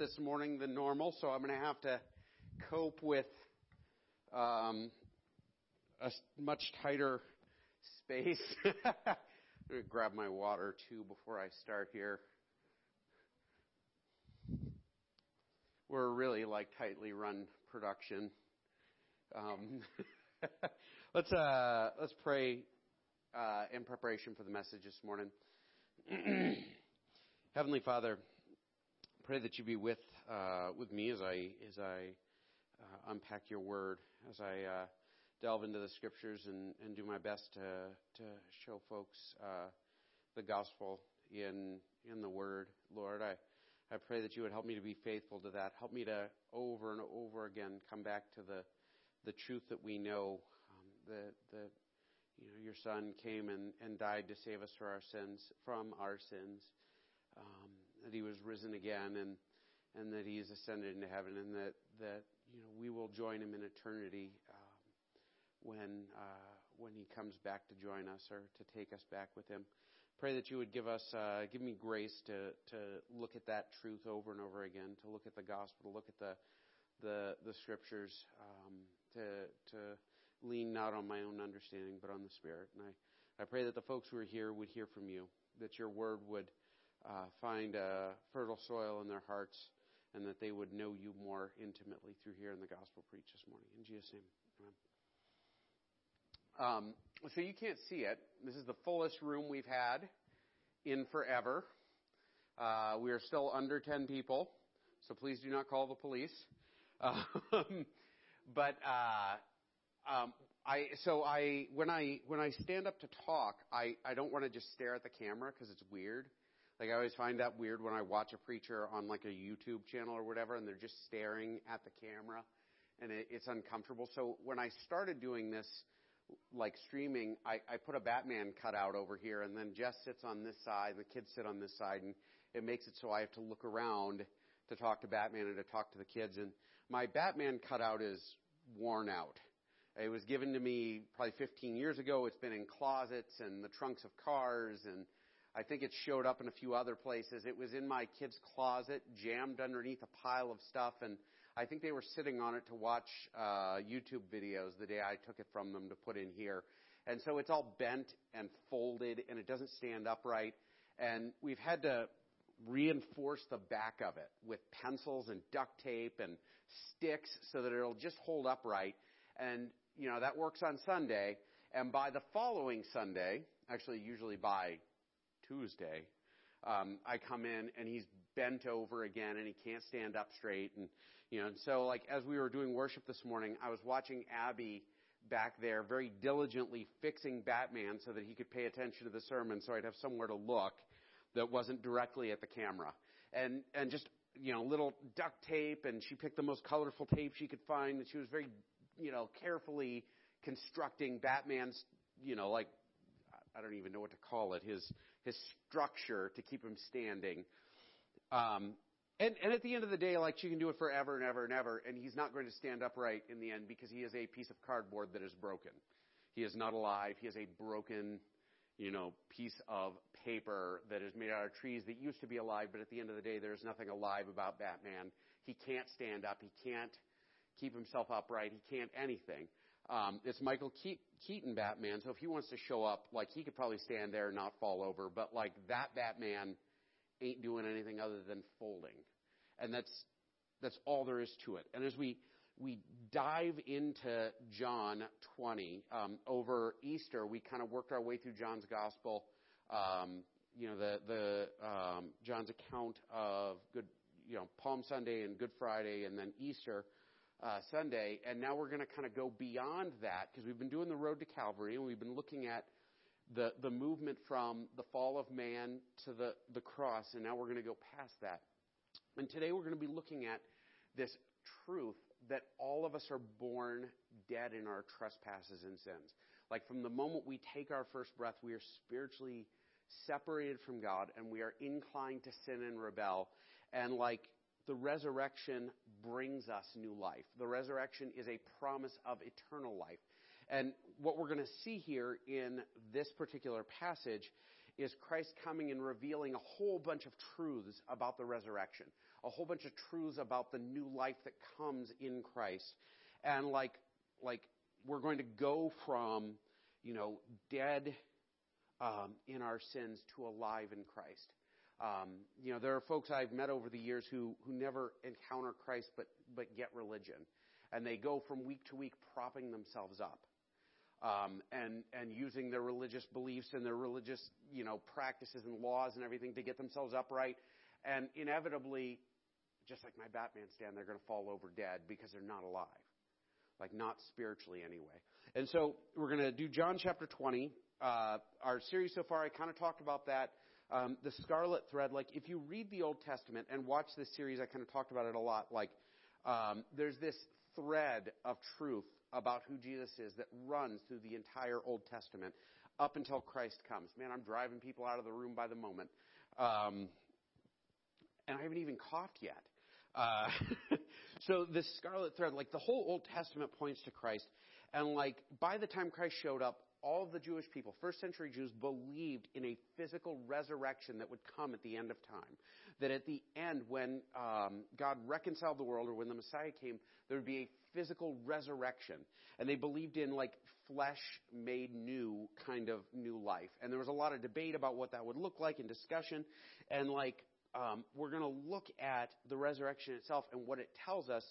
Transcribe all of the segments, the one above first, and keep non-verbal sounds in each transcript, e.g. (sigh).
this morning than normal, so I'm going to have to cope with um, a much tighter space. I'm going to grab my water too before I start here. We're really like tightly run production. Um, (laughs) let's uh, let's pray uh, in preparation for the message this morning. (clears throat) Heavenly Father, pray that you be with uh, with me as I as I uh, unpack your word, as I uh, delve into the scriptures and, and do my best to to show folks uh, the gospel in in the word. Lord, I I pray that you would help me to be faithful to that. Help me to over and over again come back to the the truth that we know um, that that you know your son came and, and died to save us for our sins from our sins that he was risen again and and that he is ascended into heaven and that that you know we will join him in eternity um, when uh, when he comes back to join us or to take us back with him. Pray that you would give us uh, give me grace to to look at that truth over and over again to look at the gospel to look at the the the scriptures um, to to lean not on my own understanding but on the spirit. And I I pray that the folks who are here would hear from you that your word would uh, find fertile soil in their hearts and that they would know you more intimately through here in the gospel preach this morning. In Jesus' name, amen. Um, so you can't see it. This is the fullest room we've had in forever. Uh, we are still under 10 people, so please do not call the police. (laughs) Um, but uh, um, I so I when I when I stand up to talk, I I don't want to just stare at the camera because it's weird. Like I always find that weird when I watch a preacher on like a YouTube channel or whatever, and they're just staring at the camera, and it, it's uncomfortable. So when I started doing this, like streaming, I, I put a Batman cutout over here, and then Jess sits on this side, and the kids sit on this side, and it makes it so I have to look around to talk to Batman and to talk to the kids. And my Batman cutout is worn out. It was given to me probably 15 years ago. It's been in closets and the trunks of cars and I think it showed up in a few other places. It was in my kid's closet, jammed underneath a pile of stuff, and I think they were sitting on it to watch uh, YouTube videos the day I took it from them to put in here. And so it's all bent and folded, and it doesn't stand upright. And we've had to reinforce the back of it with pencils and duct tape and sticks so that it'll just hold upright. And, you know, that works on Sunday. And by the following Sunday, actually usually by Tuesday, um, I come in and he's bent over again and he can't stand up straight. And, you know, and so like as we were doing worship this morning, I was watching Abby back there very diligently fixing Batman so that he could pay attention to the sermon so I'd have somewhere to look that wasn't directly at the camera. And, and just, you know, little duct tape and she picked the most colorful tape she could find and she was very, you know, carefully constructing Batman's, you know, like I don't even know what to call it, his his structure to keep him standing. Um, and, and at the end of the day, like she can do it forever and ever and ever, and he's not going to stand upright in the end because he is a piece of cardboard that is broken. He is not alive. He is a broken, you know, piece of paper that is made out of trees that used to be alive, but at the end of the day, there's nothing alive about Batman. He can't stand up. He can't keep himself upright. He can't anything. Um, it's Michael Keaton Batman, so if he wants to show up, like he could probably stand there and not fall over, but like that Batman ain't doing anything other than folding, and that's that's all there is to it. And as we we dive into John 20 um, over Easter, we kind of worked our way through John's Gospel. Um, you know the the um, John's account of good you know Palm Sunday and Good Friday and then Easter uh, Sunday, and now we're going to kind of go beyond that because we've been doing the road to Calvary and we've been looking at the the movement from the fall of man to the the cross, and now we're going to go past that. And today we're going to be looking at this truth that all of us are born dead in our trespasses and sins. Like from the moment we take our first breath, we are spiritually separated from God and we are inclined to sin and rebel. And like the resurrection brings us new life. The resurrection is a promise of eternal life. And what we're going to see here in this particular passage is Christ coming and revealing a whole bunch of truths about the resurrection. a whole bunch of truths about the new life that comes in Christ. And like, like, we're going to go from, you know, dead um, in our sins to alive in Christ. Um, you know, there are folks I've met over the years who, who never encounter Christ but, but get religion. And they go from week to week propping themselves up. Um, and, and using their religious beliefs and their religious, you know, practices and laws and everything to get themselves upright. And inevitably, just like my Batman stand, they're going to fall over dead because they're not alive. Like, not spiritually anyway. And so, we're going to do John chapter 20. Uh, our series so far, I kind of talked about that. Um, the scarlet thread, like if you read the Old Testament and watch this series, I kind of talked about it a lot. Like um, there's this thread of truth about who Jesus is that runs through the entire Old Testament up until Christ comes. Man, I'm driving people out of the room by the moment. Um, and I haven't even coughed yet. Uh, (laughs) so this scarlet thread, like the whole Old Testament points to Christ. And like by the time Christ showed up, all of the Jewish people, first century Jews, believed in a physical resurrection that would come at the end of time. That at the end, when um, God reconciled the world, or when the Messiah came, there would be a physical resurrection. And they believed in like flesh made new kind of new life. And there was a lot of debate about what that would look like and discussion. And like, um, we're going to look at the resurrection itself and what it tells us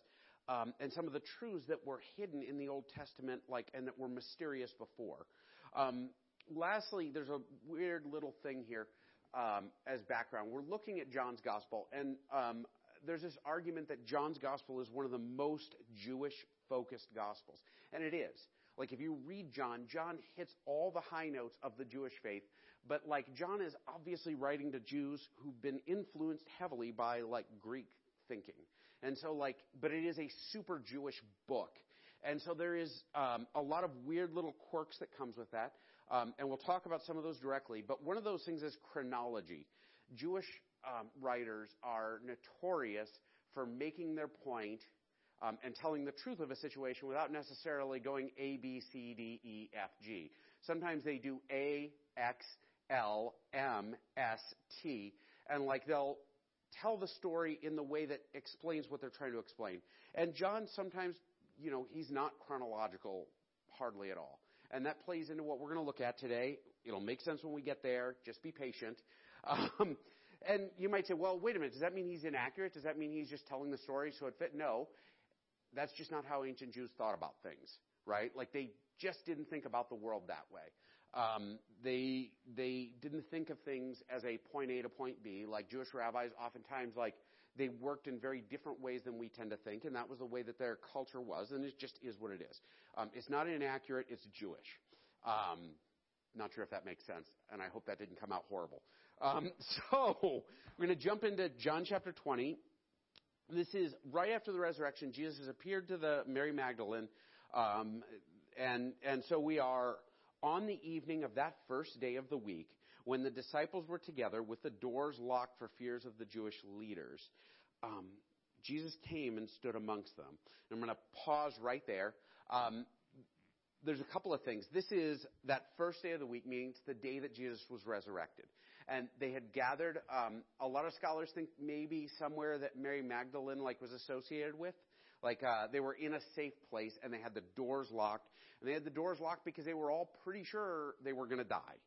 um, and some of the truths that were hidden in the Old Testament, like, and that were mysterious before. Um, lastly, there's a weird little thing here um, as background. We're looking at John's Gospel, and um, there's this argument that John's Gospel is one of the most Jewish focused Gospels. And it is. Like, if you read John, John hits all the high notes of the Jewish faith, but like, John is obviously writing to Jews who've been influenced heavily by like Greek thinking. And so, like, but it is a super Jewish book. And so there is um, a lot of weird little quirks that comes with that. Um, and we'll talk about some of those directly. But one of those things is chronology. Jewish um, writers are notorious for making their point um, and telling the truth of a situation without necessarily going A, B, C, D, E, F, G. Sometimes they do A, X, L, M, S, T, and like they'll tell the story in the way that explains what they're trying to explain. And John sometimes, you know, he's not chronological hardly at all. And that plays into what we're going to look at today. It'll make sense when we get there. Just be patient. Um, and you might say, well, wait a minute. Does that mean he's inaccurate? Does that mean he's just telling the story so it fit? No. That's just not how ancient Jews thought about things, right? Like they just didn't think about the world that way. Um, they they didn't think of things as a point A to point B. Like Jewish rabbis, oftentimes like they worked in very different ways than we tend to think, and that was the way that their culture was, and it just is what it is. Um, it's not inaccurate; it's Jewish. Um, not sure if that makes sense, and I hope that didn't come out horrible. Um, (laughs) so we're going to jump into John chapter 20. This is right after the resurrection. Jesus has appeared to the Mary Magdalene, um, and and so we are on the evening of that first day of the week, when the disciples were together with the doors locked for fears of the Jewish leaders, um, Jesus came and stood amongst them. And I'm going to pause right there. Um, there's a couple of things. This is that first day of the week, meaning it's the day that Jesus was resurrected. And they had gathered, um, a lot of scholars think maybe somewhere that Mary Magdalene like was associated with. Like uh, they were in a safe place and they had the doors locked. And they had the doors locked because they were all pretty sure they were going to die.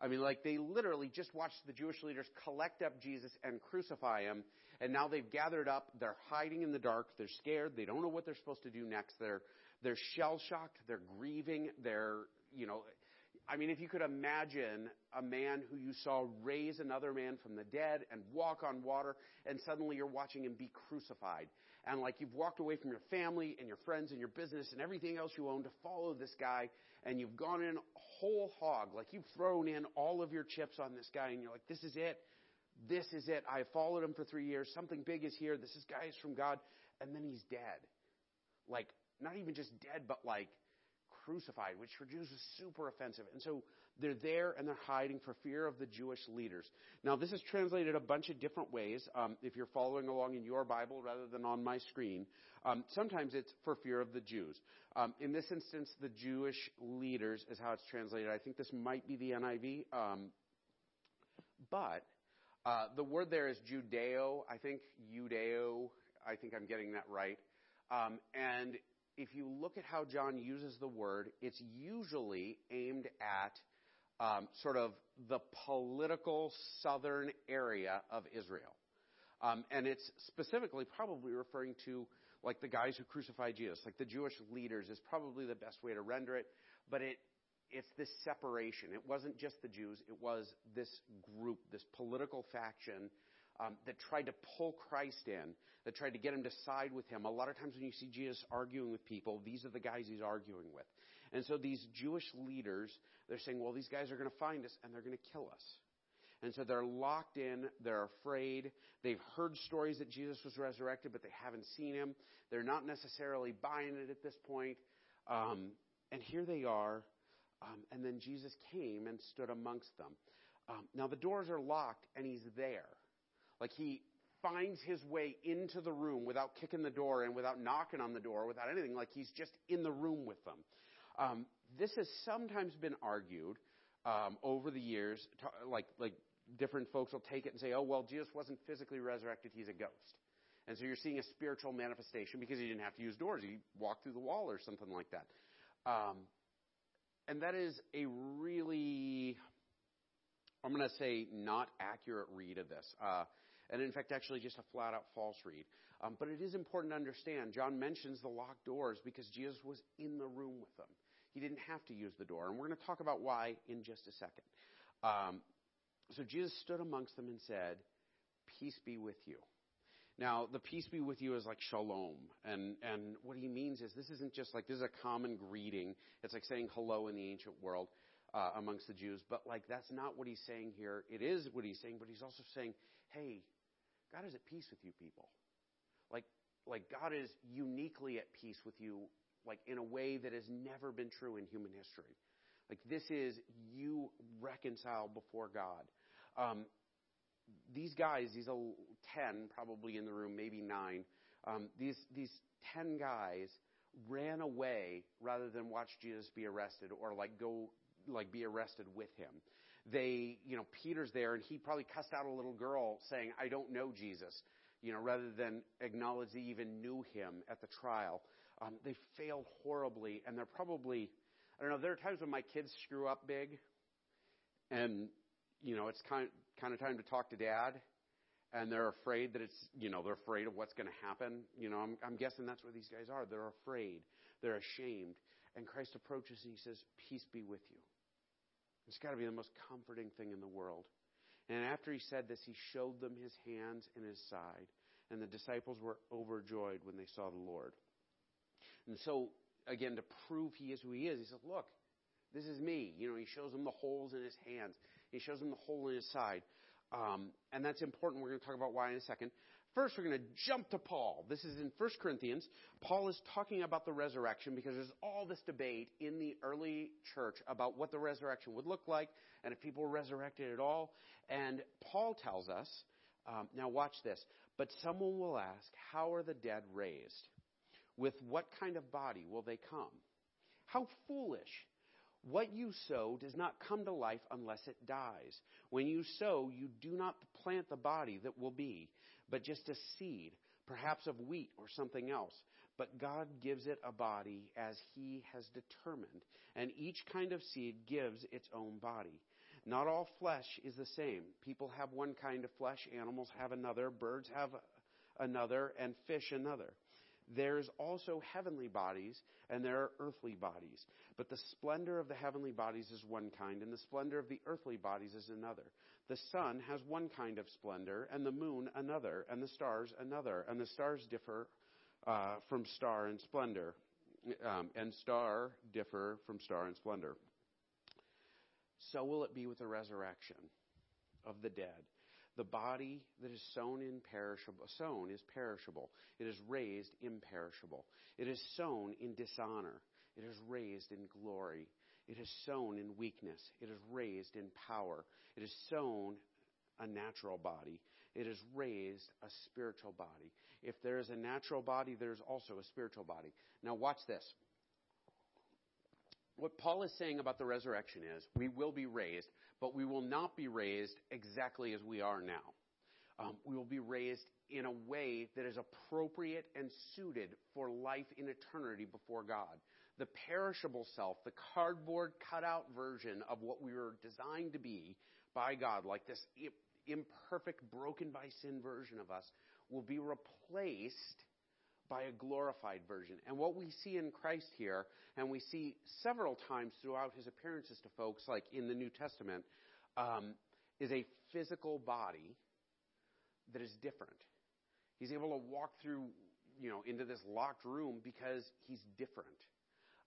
I mean, like they literally just watched the Jewish leaders collect up Jesus and crucify him. And now they've gathered up. They're hiding in the dark. They're scared. They don't know what they're supposed to do next. They're, they're shell shocked. They're grieving. They're, you know, I mean, if you could imagine a man who you saw raise another man from the dead and walk on water, and suddenly you're watching him be crucified and like you've walked away from your family and your friends and your business and everything else you own to follow this guy and you've gone in whole hog. Like you've thrown in all of your chips on this guy and you're like this is it. This is it. I followed him for three years. Something big is here. This is guy is from god. And then he's dead. Like not even just dead but like crucified, which for Jews is super offensive. And so they're there and they're hiding for fear of the Jewish leaders. Now, this is translated a bunch of different ways. Um, if you're following along in your Bible rather than on my screen, um, sometimes it's for fear of the Jews. Um, in this instance, the Jewish leaders is how it's translated. I think this might be the NIV. Um, but Uh, the word there is Judeo. I think Judeo. I think I'm getting that right. Um, and if you look at how John uses the word, it's usually aimed at um, sort of the political southern area of Israel. Um, and it's specifically probably referring to like the guys who crucified Jesus, like the Jewish leaders is probably the best way to render it. But it, it's this separation. It wasn't just the Jews, it was this group, this political faction um, that tried to pull Christ in, that tried to get him to side with him. A lot of times when you see Jesus arguing with people, these are the guys he's arguing with. And so these Jewish leaders, they're saying, well, these guys are going to find us and they're going to kill us. And so they're locked in, they're afraid. They've heard stories that Jesus was resurrected, but they haven't seen him. They're not necessarily buying it at this point. Um, and here they are. Um, and then Jesus came and stood amongst them. Um, now the doors are locked, and he's there. Like he finds his way into the room without kicking the door and without knocking on the door, without anything. Like he's just in the room with them. Um, this has sometimes been argued um, over the years, to, like like different folks will take it and say, "Oh well, Jesus wasn't physically resurrected; he's a ghost." And so you're seeing a spiritual manifestation because he didn't have to use doors; he walked through the wall or something like that. Um, and that is a really, I'm going to say, not accurate read of this. Uh, and in fact, actually, just a flat out false read. Um, but it is important to understand. John mentions the locked doors because Jesus was in the room with them. He didn't have to use the door. And we're going to talk about why in just a second. Um, so Jesus stood amongst them and said, Peace be with you. Now, the peace be with you is like shalom. And, and what he means is this isn't just like, this is a common greeting. It's like saying hello in the ancient world uh, amongst the Jews. But like, that's not what he's saying here. It is what he's saying, but he's also saying, hey, God is at peace with you people. Like, like God is uniquely at peace with you, like in a way that has never been true in human history. Like this is you reconciled before God. Um, these guys, these ten probably in the room, maybe nine. Um, these these ten guys ran away rather than watch Jesus be arrested or like go like be arrested with him. They, you know, Peter's there and he probably cussed out a little girl saying, "I don't know Jesus," you know, rather than acknowledge they even knew him at the trial. Um, they failed horribly, and they're probably, I don't know. There are times when my kids screw up big, and you know, it's kind kind of time to talk to dad, and they're afraid that it's, you know, they're afraid of what's going to happen. You know, I'm, I'm guessing that's where these guys are. They're afraid, they're ashamed, and Christ approaches and he says, "Peace be with you." It's got to be the most comforting thing in the world. And after he said this, he showed them his hands and his side, and the disciples were overjoyed when they saw the Lord. And so, again, to prove he is who he is, he says, "Look, this is me." You know, he shows them the holes in his hands. He shows them the hole in his side. Um, and that's important. We're going to talk about why in a second. First, we're going to jump to Paul. This is in 1 Corinthians. Paul is talking about the resurrection because there's all this debate in the early church about what the resurrection would look like and if people were resurrected at all. And Paul tells us, um, now watch this, but someone will ask, How are the dead raised? With what kind of body will they come? How foolish! What you sow does not come to life unless it dies. When you sow, you do not plant the body that will be, but just a seed, perhaps of wheat or something else. But God gives it a body as He has determined, and each kind of seed gives its own body. Not all flesh is the same. People have one kind of flesh, animals have another, birds have another, and fish another. There's also heavenly bodies and there are earthly bodies. But the splendor of the heavenly bodies is one kind, and the splendor of the earthly bodies is another. The sun has one kind of splendor, and the moon another, and the stars another. And the stars differ uh, from star in splendor, um, and star differ from star in splendor. So will it be with the resurrection of the dead. The body that is sown sown is perishable. It is raised imperishable. It is sown in dishonor. It is raised in glory. It is sown in weakness. It is raised in power. It is sown a natural body. It is raised a spiritual body. If there is a natural body, there's also a spiritual body. Now watch this. What Paul is saying about the resurrection is we will be raised, but we will not be raised exactly as we are now. Um, we will be raised in a way that is appropriate and suited for life in eternity before God. The perishable self, the cardboard cutout version of what we were designed to be by God, like this imperfect, broken by sin version of us, will be replaced by a glorified version. And what we see in Christ here, and we see several times throughout his appearances to folks, like in the New Testament, um, is a physical body that is different. He's able to walk through, you know, into this locked room because he's different.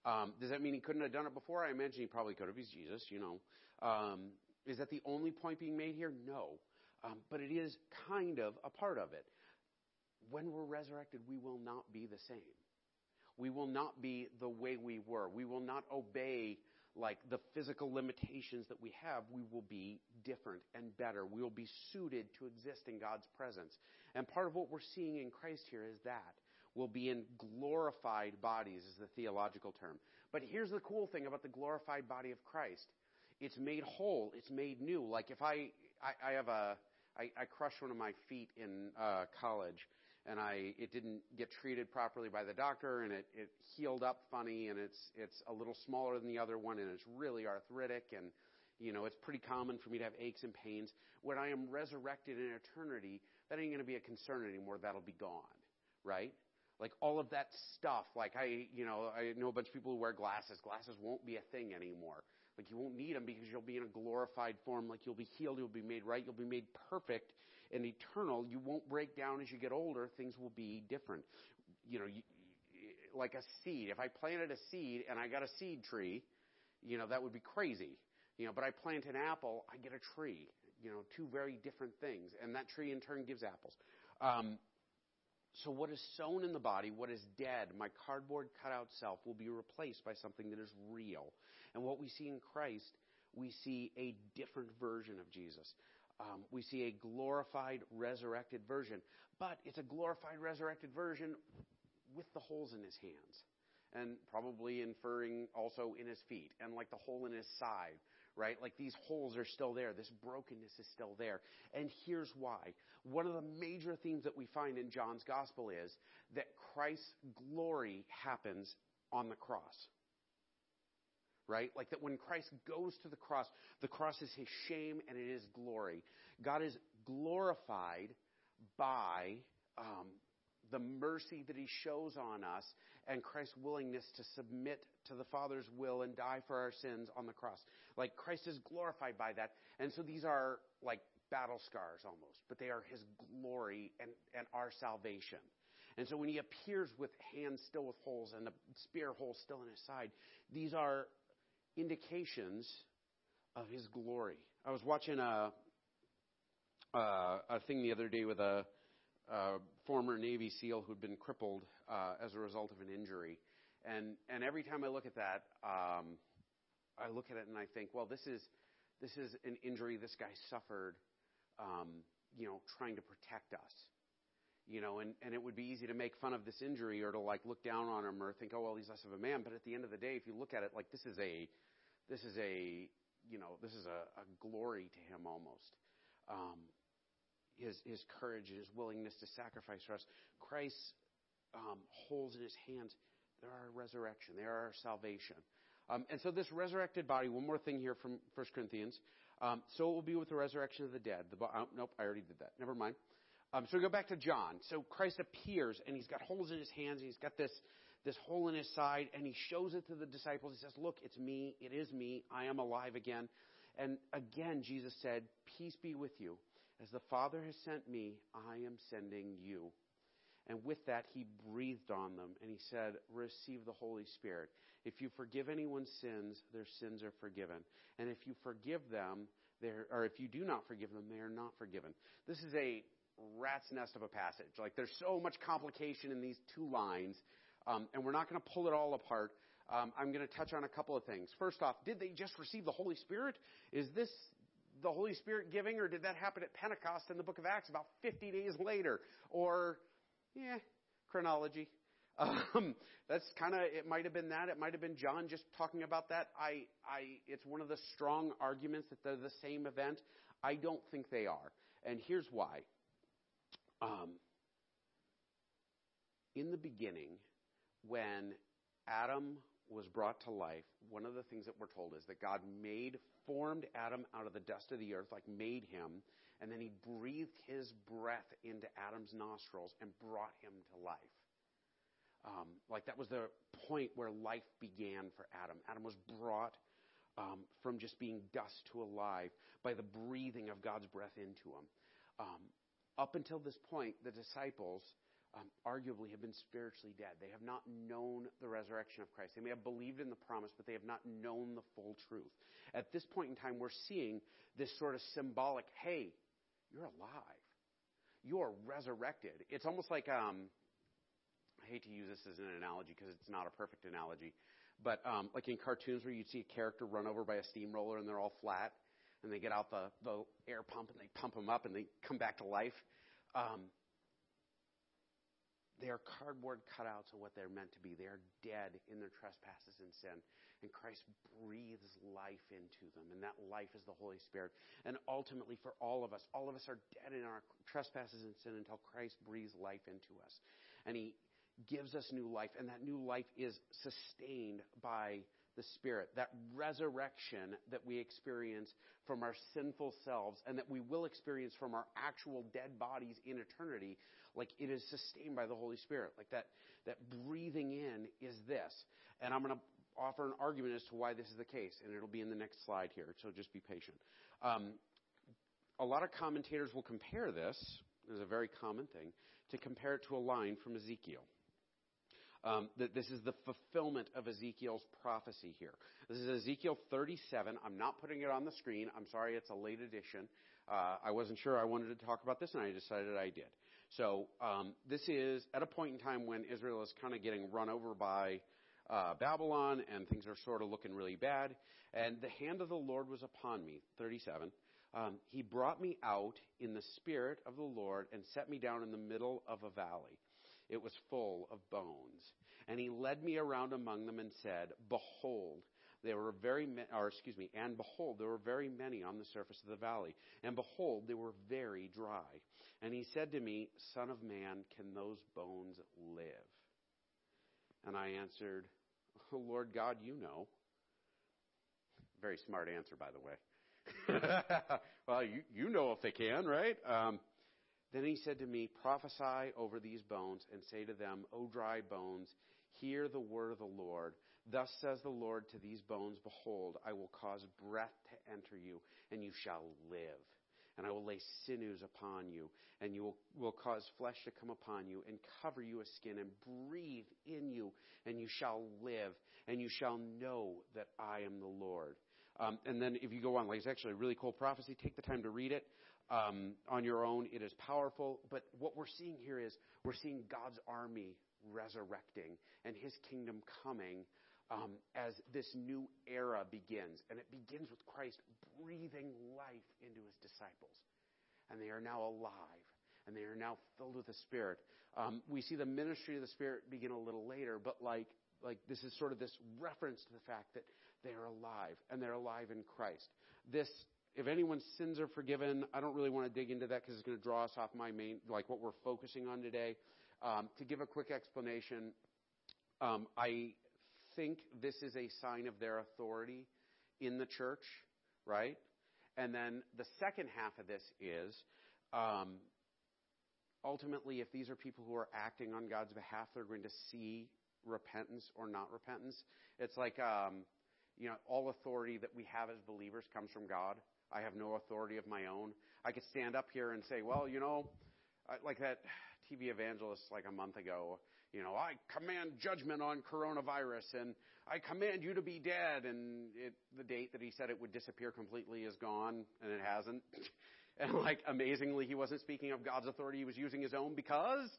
Um, does that mean he couldn't have done it before? I imagine he probably could have. He's Jesus, you know. Um, is that the only point being made here? No. Um, but it is kind of a part of it when we're resurrected, we will not be the same. We will not be the way we were. We will not obey like the physical limitations that we have. We will be different and better. We will be suited to exist in God's presence. And part of what we're seeing in Christ here is that. We'll be in glorified bodies, is the theological term. But here's the cool thing about the glorified body of Christ it's made whole, it's made new. Like if I, I, I have a, I, I crushed one of my feet in uh, college and I it didn't get treated properly by the doctor, and it it healed up funny, and it's it's a little smaller than the other one, and it's really arthritic, and you know it's pretty common for me to have aches and pains. When I am resurrected in eternity, that ain't going to be a concern anymore. That'll be gone, right? Like all of that stuff. Like I, you know, I know a bunch of people who wear glasses. Glasses won't be a thing anymore. Like you won't need them because you'll be in a glorified form. Like you'll be healed, you'll be made right, you'll be made perfect and eternal. You won't break down as you get older. Things will be different. You know, you, like a seed. If I planted a seed and I got a seed tree, you know, that would be crazy. You know, but I plant an apple, I get a tree. You know, two very different things. And that tree in turn gives apples. Um, so what is sown in the body, what is dead, my cardboard cutout self, will be replaced by something that is real. And what we see in Christ, we see a different version of Jesus um, we see a glorified, resurrected version. But it's a glorified, resurrected version with the holes in his hands. And probably inferring also in his feet and like the hole in his side, right? Like these holes are still there. This brokenness is still there. And here's why. One of the major themes that we find in John's gospel is that Christ's glory happens on the cross right? Like that when Christ goes to the cross, the cross is his shame and it is glory. God is glorified by um, the mercy that he shows on us and Christ's willingness to submit to the Father's will and die for our sins on the cross. Like Christ is glorified by that. And so these are like battle scars almost, but they are his glory and, and our salvation. And so when he appears with hands still with holes and a spear hole still in his side, these are indications of his glory. I was watching a uh, a thing the other day with a, former Navy SEAL who'd been crippled uh, as a result of an injury, and and every time I look at that, um, I look at it and I think, well, this is this is an injury this guy suffered, um, you know, trying to protect us you know, and, and it would be easy to make fun of this injury or to like look down on him or think, oh well, he's less of a man. But at the end of the day, if you look at it, like this is a, this is a, you know, this is a, a glory to him almost. Um, his his courage and his willingness to sacrifice for us. Christ um, holes in his hands, they're our resurrection. They are our salvation. Um, and so this resurrected body. One more thing here from 1 Corinthians. Um, so it will be with the resurrection of the dead. The, oh, nope, I already did that. Never mind. Um, so we go back to John. So Christ appears and he's got holes in his hands and he's got this, this hole in his side and he shows it to the disciples. He says, look, it's me. It is me. I am alive again. And again, Jesus said, peace be with you. As the Father has sent me, I am sending you. And with that, he breathed on them and he said, Receive the Holy Spirit. If you forgive anyone's sins, their sins are forgiven. And if you forgive them, or if you do not forgive them, they are not forgiven. This is a rat's nest of a passage. Like there's so much complication in these two lines, um, and we're not going to pull it all apart. Um, I'm going to touch on a couple of things. First off, did they just receive the Holy Spirit? Is this the Holy Spirit giving, or did that happen at Pentecost in the book of Acts about 50 days later? Or, yeah, chronology. (laughs) Um, that's kind of, it might have been that. It might have been John just talking about that. I, I, it's one of the strong arguments that they're the same event. I don't think they are. And here's why. Um, in the beginning, when Adam was brought to life, one of the things that we're told is that God made, formed Adam out of the dust of the earth, like made him, and then he breathed his breath into Adam's nostrils and brought him to life. Um, like that was the point where life began for Adam. Adam was brought um, from just being dust to alive by the breathing of God's breath into him. Um, up until this point, the disciples um, arguably have been spiritually dead. They have not known the resurrection of Christ. They may have believed in the promise, but they have not known the full truth. At this point in time, we're seeing this sort of symbolic hey, you're alive. You are resurrected. It's almost like um, I hate to use this as an analogy because it's not a perfect analogy, but um, like in cartoons where you'd see a character run over by a steamroller and they're all flat, and they get out the, the air pump and they pump them up and they come back to life. Um, they are cardboard cutouts of what they're meant to be. They are dead in their trespasses and sin. And Christ breathes life into them. And that life is the Holy Spirit. And ultimately, for all of us, all of us are dead in our trespasses and sin until Christ breathes life into us. And He gives us new life. And that new life is sustained by the Spirit, that resurrection that we experience from our sinful selves and that we will experience from our actual dead bodies in eternity, like it is sustained by the Holy Spirit. Like that, that breathing in is this. And I'm going to offer an argument as to why this is the case, and it'll be in the next slide here, so just be patient. Um, a lot of commentators will compare this, is a very common thing, to compare it to a line from Ezekiel. Um, that this is the fulfillment of Ezekiel's prophecy here. This is Ezekiel 37. I'm not putting it on the screen. I'm sorry, it's a late edition. Uh, I wasn't sure I wanted to talk about this, and I decided I did. So um, this is at a point in time when Israel is kind of getting run over by uh, Babylon, and things are sort of looking really bad. And the hand of the Lord was upon me. 37. Um, he brought me out in the spirit of the Lord and set me down in the middle of a valley. It was full of bones. And he led me around among them and said, Behold, there were very or excuse me, and behold, there were very many on the surface of the valley. And behold, they were very dry. And he said to me, Son of man, can those bones live? And I answered, Oh, Lord God, you know. Very smart answer, by the way. (laughs) well, you, you know if they can, right? Um, then he said to me, Prophesy over these bones and say to them, O dry bones, hear the word of the Lord. Thus says the Lord to these bones, Behold, I will cause breath to enter you, and you shall live. And I will lay sinews upon you, and you will, will cause flesh to come upon you, and cover you with skin, and breathe in you, and you shall live, and you shall know that I am the Lord. Um, and then if you go on, like it's actually a really cool prophecy. Take the time to read it um, on your own. It is powerful. But what we're seeing here is we're seeing God's army resurrecting and his kingdom coming um, as this new era begins. And it begins with Christ breathing life into his disciples. And they are now alive. And they are now filled with the Spirit. Um, we see the ministry of the Spirit begin a little later, but like, like this is sort of this reference to the fact that they are alive and they're alive in Christ. This if anyone's sins are forgiven, I don't really want to dig into that because it's going to draw us off my main, like what we're focusing on today. Um, to give a quick explanation, um, I think this is a sign of their authority in the church, right? And then the second half of this is um, ultimately, if these are people who are acting on God's behalf, they're going to see repentance or not repentance. It's like, um, you know, all authority that we have as believers comes from God. I have no authority of my own. I could stand up here and say, well, you know, like that TV evangelist like a month ago, you know, I command judgment on coronavirus and I command you to be dead. And it, the date that he said it would disappear completely is gone and it hasn't. (laughs) and like amazingly, he wasn't speaking of God's authority. He was using his own because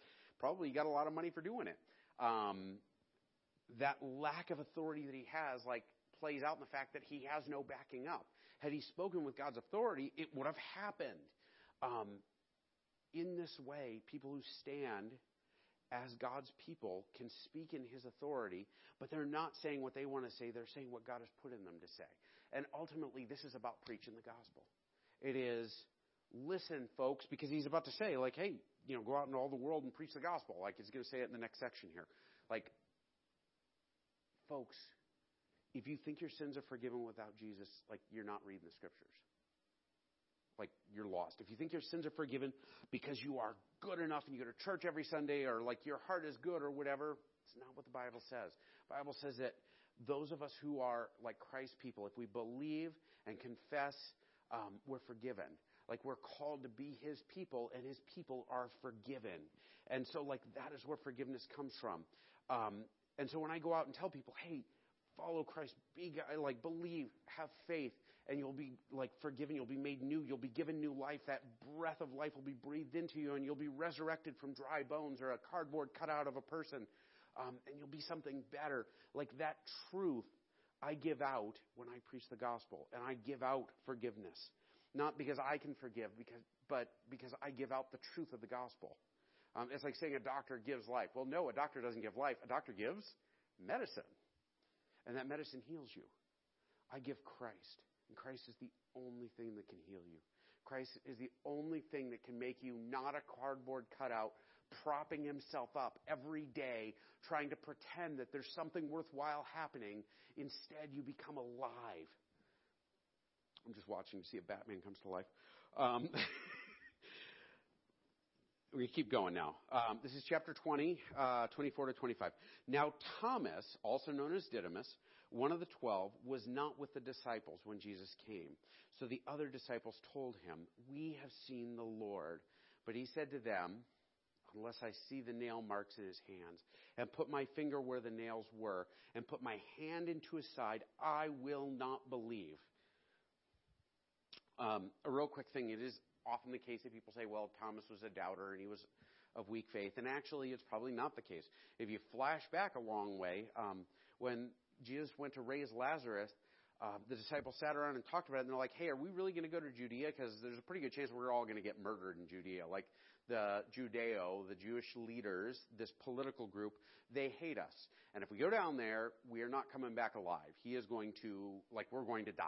probably he got a lot of money for doing it. Um, that lack of authority that he has, like, plays out in the fact that he has no backing up. Had he spoken with God's authority, it would have happened. Um, in this way, people who stand as God's people can speak in his authority, but they're not saying what they want to say, they're saying what God has put in them to say. And ultimately, this is about preaching the gospel. It is, listen, folks, because he's about to say, like, hey, you know, go out into all the world and preach the gospel. Like he's going to say it in the next section here. Like, folks, if you think your sins are forgiven without Jesus, like you're not reading the scriptures. Like you're lost. If you think your sins are forgiven because you are good enough and you go to church every Sunday or like your heart is good or whatever, it's not what the Bible says. The Bible says that those of us who are like Christ people, if we believe and confess, um, we're forgiven. Like we're called to be His people, and His people are forgiven. And so, like that is where forgiveness comes from. Um, and so, when I go out and tell people, "Hey, follow Christ, be like believe, have faith, and you'll be like forgiven. You'll be made new. You'll be given new life. That breath of life will be breathed into you, and you'll be resurrected from dry bones or a cardboard cutout of a person, um, and you'll be something better. Like that truth, I give out when I preach the gospel, and I give out forgiveness, not because I can forgive, because but because I give out the truth of the gospel. Um, it's like saying a doctor gives life. Well, no, a doctor doesn't give life. A doctor gives medicine and that medicine heals you. I give Christ, and Christ is the only thing that can heal you. Christ is the only thing that can make you not a cardboard cutout, propping himself up every day, trying to pretend that there's something worthwhile happening. Instead, you become alive. I'm just watching to see if Batman comes to life. Um, (laughs) we keep going now. Um, this is chapter 20, uh, 24 to 25. Now, Thomas, also known as Didymus, one of the twelve, was not with the disciples when Jesus came. So the other disciples told him, We have seen the Lord. But he said to them, Unless I see the nail marks in his hands, and put my finger where the nails were, and put my hand into his side, I will not believe. Um, a real quick thing it is often the case that people say, well, Thomas was a doubter and he was of weak faith. And actually, it's probably not the case. If you flash back a long way, um, when Jesus went to raise Lazarus, uh, the disciples sat around and talked about it, and they're like, hey, are we really going to go to Judea? Because there's a pretty good chance we're all going to get murdered in Judea. Like the Judeo, the Jewish leaders, this political group, they hate us. And if we go down there, we are not coming back alive. He is going to, like, we're going to die.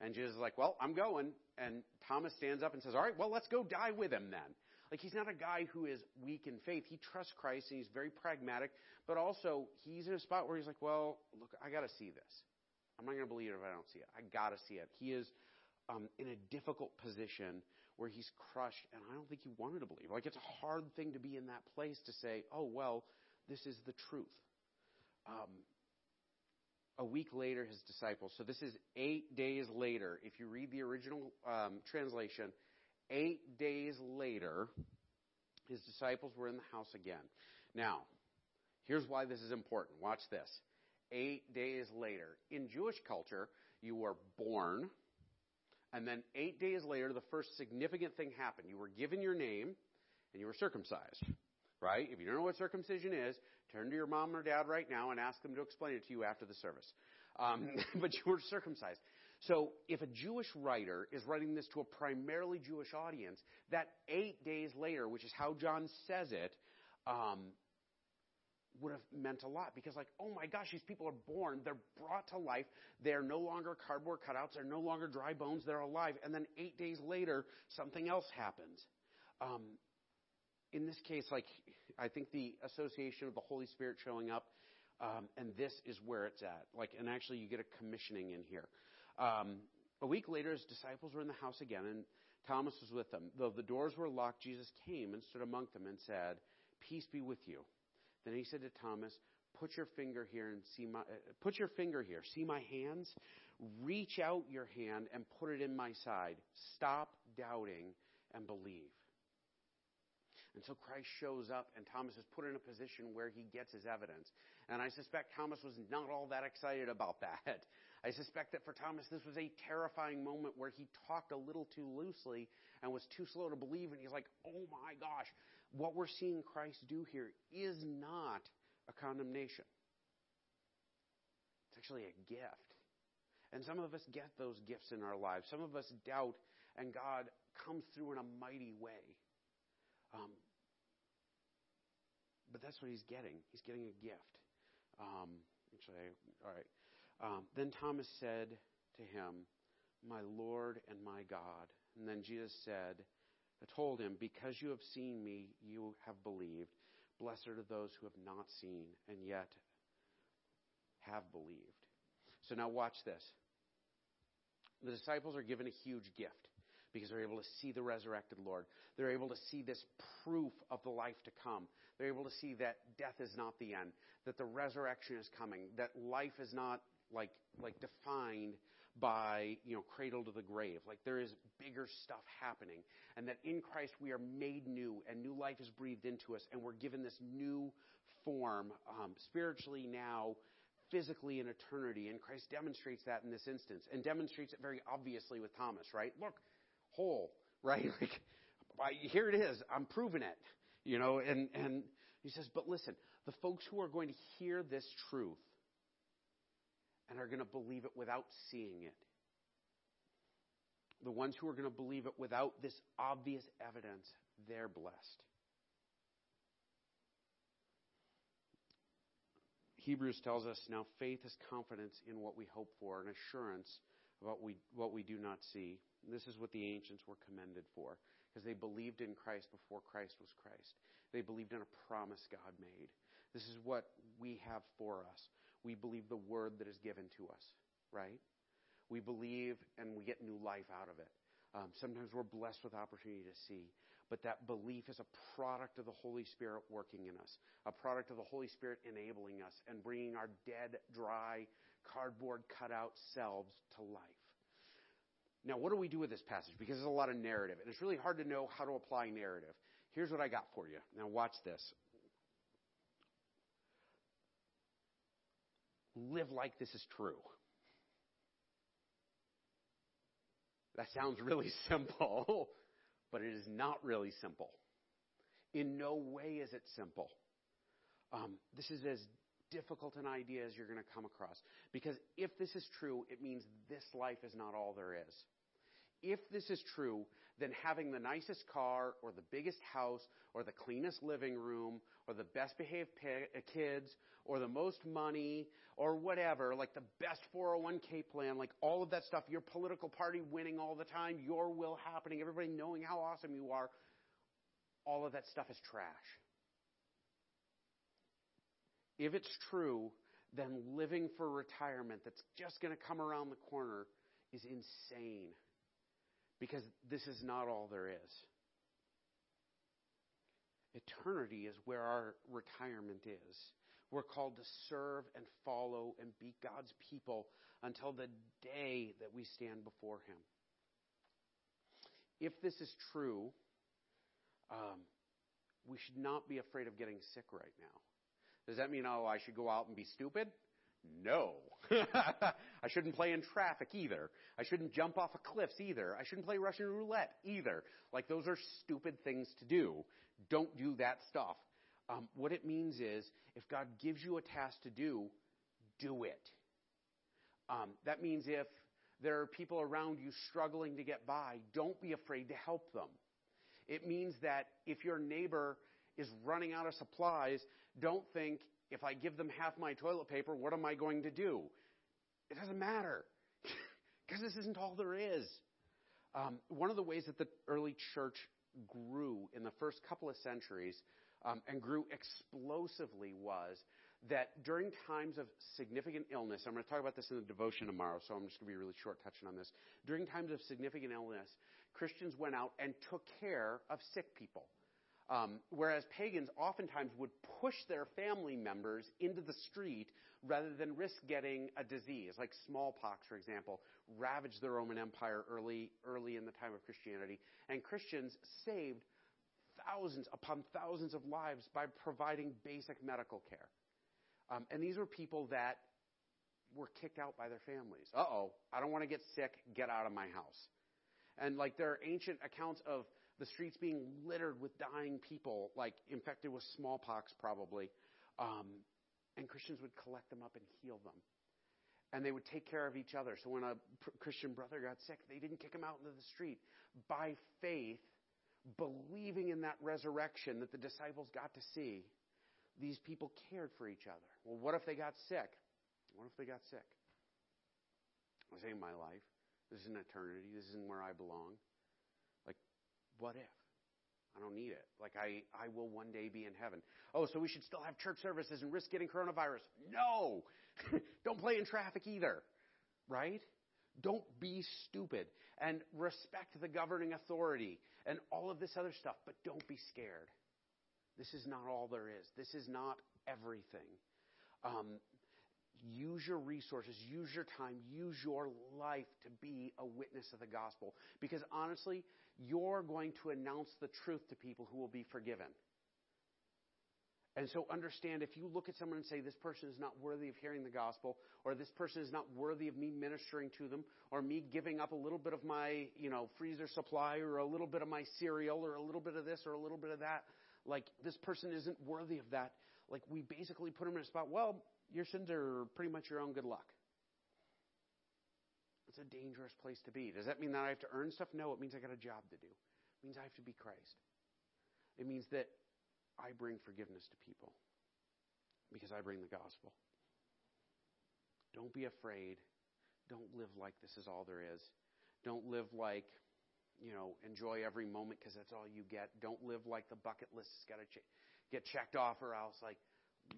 And Jesus is like, well, I'm going. And Thomas stands up and says, all right, well, let's go die with him then. Like, he's not a guy who is weak in faith. He trusts Christ and he's very pragmatic, but also he's in a spot where he's like, well, look, I got to see this. I'm not going to believe it if I don't see it. I got to see it. He is um, in a difficult position where he's crushed, and I don't think he wanted to believe. Like, it's a hard thing to be in that place to say, oh, well, this is the truth. Um, a week later, his disciples. So this is eight days later. If you read the original um, translation, eight days later, his disciples were in the house again. Now, here's why this is important. Watch this. Eight days later. In Jewish culture, you were born, and then eight days later, the first significant thing happened. You were given your name, and you were circumcised. Right? If you don't know what circumcision is, Turn to your mom or dad right now and ask them to explain it to you after the service. Um, (laughs) but you were circumcised. So if a Jewish writer is writing this to a primarily Jewish audience, that eight days later, which is how John says it, um, would have meant a lot because, like, oh my gosh, these people are born, they're brought to life, they're no longer cardboard cutouts, they're no longer dry bones, they're alive, and then eight days later, something else happens. Um, in this case, like, I think the association of the Holy Spirit showing up, um, and this is where it's at. Like, and actually, you get a commissioning in here. Um, a week later, his disciples were in the house again, and Thomas was with them. Though the doors were locked, Jesus came and stood among them and said, "Peace be with you." Then he said to Thomas, "Put your finger here and see my. Uh, put your finger here. See my hands. Reach out your hand and put it in my side. Stop doubting and believe." And so Christ shows up, and Thomas is put in a position where he gets his evidence. And I suspect Thomas was not all that excited about (laughs) that. I suspect that for Thomas, this was a terrifying moment where he talked a little too loosely and was too slow to believe. And he's like, oh my gosh, what we're seeing Christ do here is not a condemnation. It's actually a gift. And some of us get those gifts in our lives. Some of us doubt, and God comes through in a mighty way. Um, but that's what he's getting. He's getting a gift. Um, actually, all right. Um, then Thomas said to him, My Lord and my God. And then Jesus said, told him, Because you have seen me, you have believed. Blessed are those who have not seen and yet have believed. So now watch this. The disciples are given a huge gift because they're able to see the resurrected Lord. They're able to see this proof of the life to come. They're able to see that death is not the end, that the resurrection is coming, that life is not like like defined by you know cradle to the grave. Like there is bigger stuff happening and that in christ we are made new and new life is breathed into us and we're given this new form um, spiritually now physically in eternity. And christ demonstrates that in this instance and demonstrates it very obviously with thomas right? Look hole right? (laughs) Like here it is. I'm proving it you know and and he says but listen the folks who are going to hear this truth and are going to believe it without seeing it. The ones who are going to believe it without this obvious evidence, they're blessed. Hebrews tells us now faith is confidence in what we hope for, an assurance about we, what we do not see. And this is what the ancients were commended for, because they believed in Christ before Christ was Christ. They believed in a promise God made. This is what we have for us we believe the word that is given to us, right? We believe and we get new life out of it. Um, sometimes we're blessed with opportunity to see, but that belief is a product of the Holy Spirit working in us, a product of the Holy Spirit enabling us and bringing our dead, dry, cardboard cutout selves to life. Now, what do we do with this passage? Because there's a lot of narrative, and it's really hard to know how to apply narrative. Here's what I got for you. Now, watch this. live like this is true. That sounds really (laughs) simple, but it is not really simple. In no way is it simple. Um, this is as difficult an idea as you're going to come across. Because if this is true, it means this life is not all there is. If this is true, then having the nicest car or the biggest house or the cleanest living room or the best behaved uh, kids or the most money or whatever, like the best 401k plan, like all of that stuff, your political party winning all the time, your will happening, everybody knowing how awesome you are, all of that stuff is trash. If it's true, then living for retirement that's just going to come around the corner is insane because this is not all there is. Eternity is where our retirement is. We're called to serve and follow and be God's people until the day that we stand before Him. If this is true, um, we should not be afraid of getting sick right now. Does that mean, oh, I should go out and be stupid? No. (laughs) I shouldn't play in traffic either. I shouldn't jump off of cliffs either. I shouldn't play Russian roulette either. Like, those are stupid things to do. Don't do that stuff. Um, what it means is, if God gives you a task to do, do it. Um, that means if there are people around you struggling to get by, don't be afraid to help them. It means that if your neighbor is running out of supplies, don't think, if I give them half my toilet paper, what am I going to do? It doesn't matter (laughs) because this isn't all there is. Um, one of the ways that the early church grew in the first couple of centuries um, and grew explosively was that during times of significant illness, I'm going to talk about this in the devotion tomorrow, so I'm just going to be really short touching on this. During times of significant illness, Christians went out and took care of sick people. Um, whereas pagans oftentimes would push their family members into the street rather than risk getting a disease, like smallpox, for example, ravaged the Roman Empire early, early in the time of Christianity. And Christians saved thousands upon thousands of lives by providing basic medical care. Um, and these were people that were kicked out by their families. Uh oh, I don't want to get sick, get out of my house. And like there are ancient accounts of the streets being littered with dying people, like infected with smallpox probably. Um, and Christians would collect them up and heal them. And they would take care of each other. So when a Christian brother got sick, they didn't kick him out into the street. By faith, believing in that resurrection that the disciples got to see, these people cared for each other. Well, what if they got sick? What if they got sick? This ain't my life. This isn't eternity. This isn't where I belong. What if? I don't need it. Like I, I will one day be in heaven. Oh, so we should still have church services and risk getting coronavirus. No! (laughs) don't play in traffic either. Right? Don't be stupid. And respect the governing authority and all of this other stuff, but don't be scared. This is not all there is. This is not everything. Um, use your resources, use your time, use your life to be a witness of the gospel. Because honestly, you're going to announce the truth to people who will be forgiven. And so understand if you look at someone and say, this person is not worthy of hearing the gospel, or this person is not worthy of me ministering to them, or me giving up a little bit of my, you know, freezer supply, or a little bit of my cereal, or a little bit of this, or a little bit of that, like this person isn't worthy of that, like we basically put them in a spot, well, your sins are pretty much your own good luck. It's a dangerous place to be. Does that mean that I have to earn stuff? No, it means I got a job to do. It means I have to be Christ. It means that I bring forgiveness to people because I bring the gospel. Don't be afraid. Don't live like this is all there is. Don't live like, you know, enjoy every moment because that's all you get. Don't live like the bucket list has got to ch- get checked off or else. Like,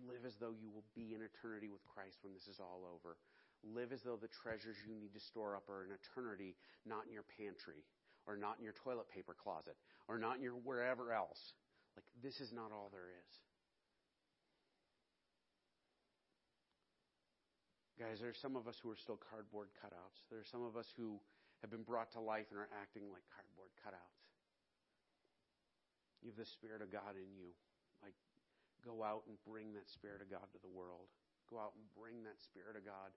live as though you will be in eternity with Christ when this is all over. Live as though the treasures you need to store up are in eternity, not in your pantry, or not in your toilet paper closet, or not in your wherever else. Like, this is not all there is. Guys, there are some of us who are still cardboard cutouts. There are some of us who have been brought to life and are acting like cardboard cutouts. You have the Spirit of God in you. Like, go out and bring that Spirit of God to the world. Go out and bring that Spirit of God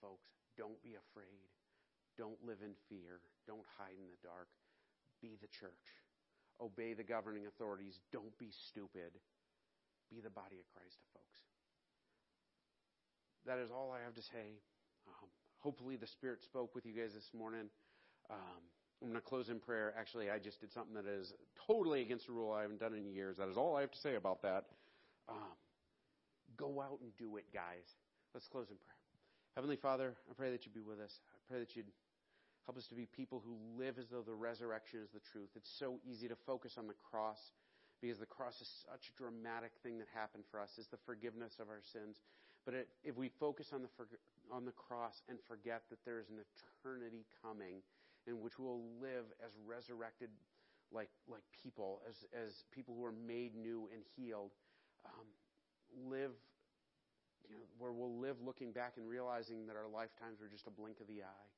folks. Don't be afraid. Don't live in fear. Don't hide in the dark. Be the church obey the governing authorities. Don't be stupid. Be the body of Christ folks. That is all I have to say. Um, hopefully, the Spirit spoke with you guys this morning. Um, I'm going to close in prayer. Actually, I just did something that is totally against the rule I haven't done in years. That is all I have to say about that. Um, go out and do it, guys. Let's close in prayer. Heavenly Father, I pray that you'd be with us. I pray that you'd Help us to be people who live as though the resurrection is the truth. It's so easy to focus on the cross because the cross is such a dramatic thing that happened for us, is the forgiveness of our sins. But it, if we focus on the, on the cross and forget that there is an eternity coming in which we'll live as resurrected like, like people, as, as people who are made new and healed, um, live you know, where we'll live looking back and realizing that our lifetimes were just a blink of the eye.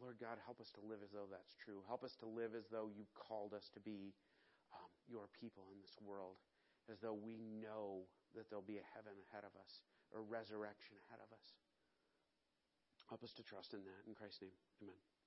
Lord God, help us to live as though that's true. Help us to live as though you called us to be um, your people in this world, as though we know that there'll be a heaven ahead of us, or resurrection ahead of us. Help us to trust in that. In Christ's name, amen.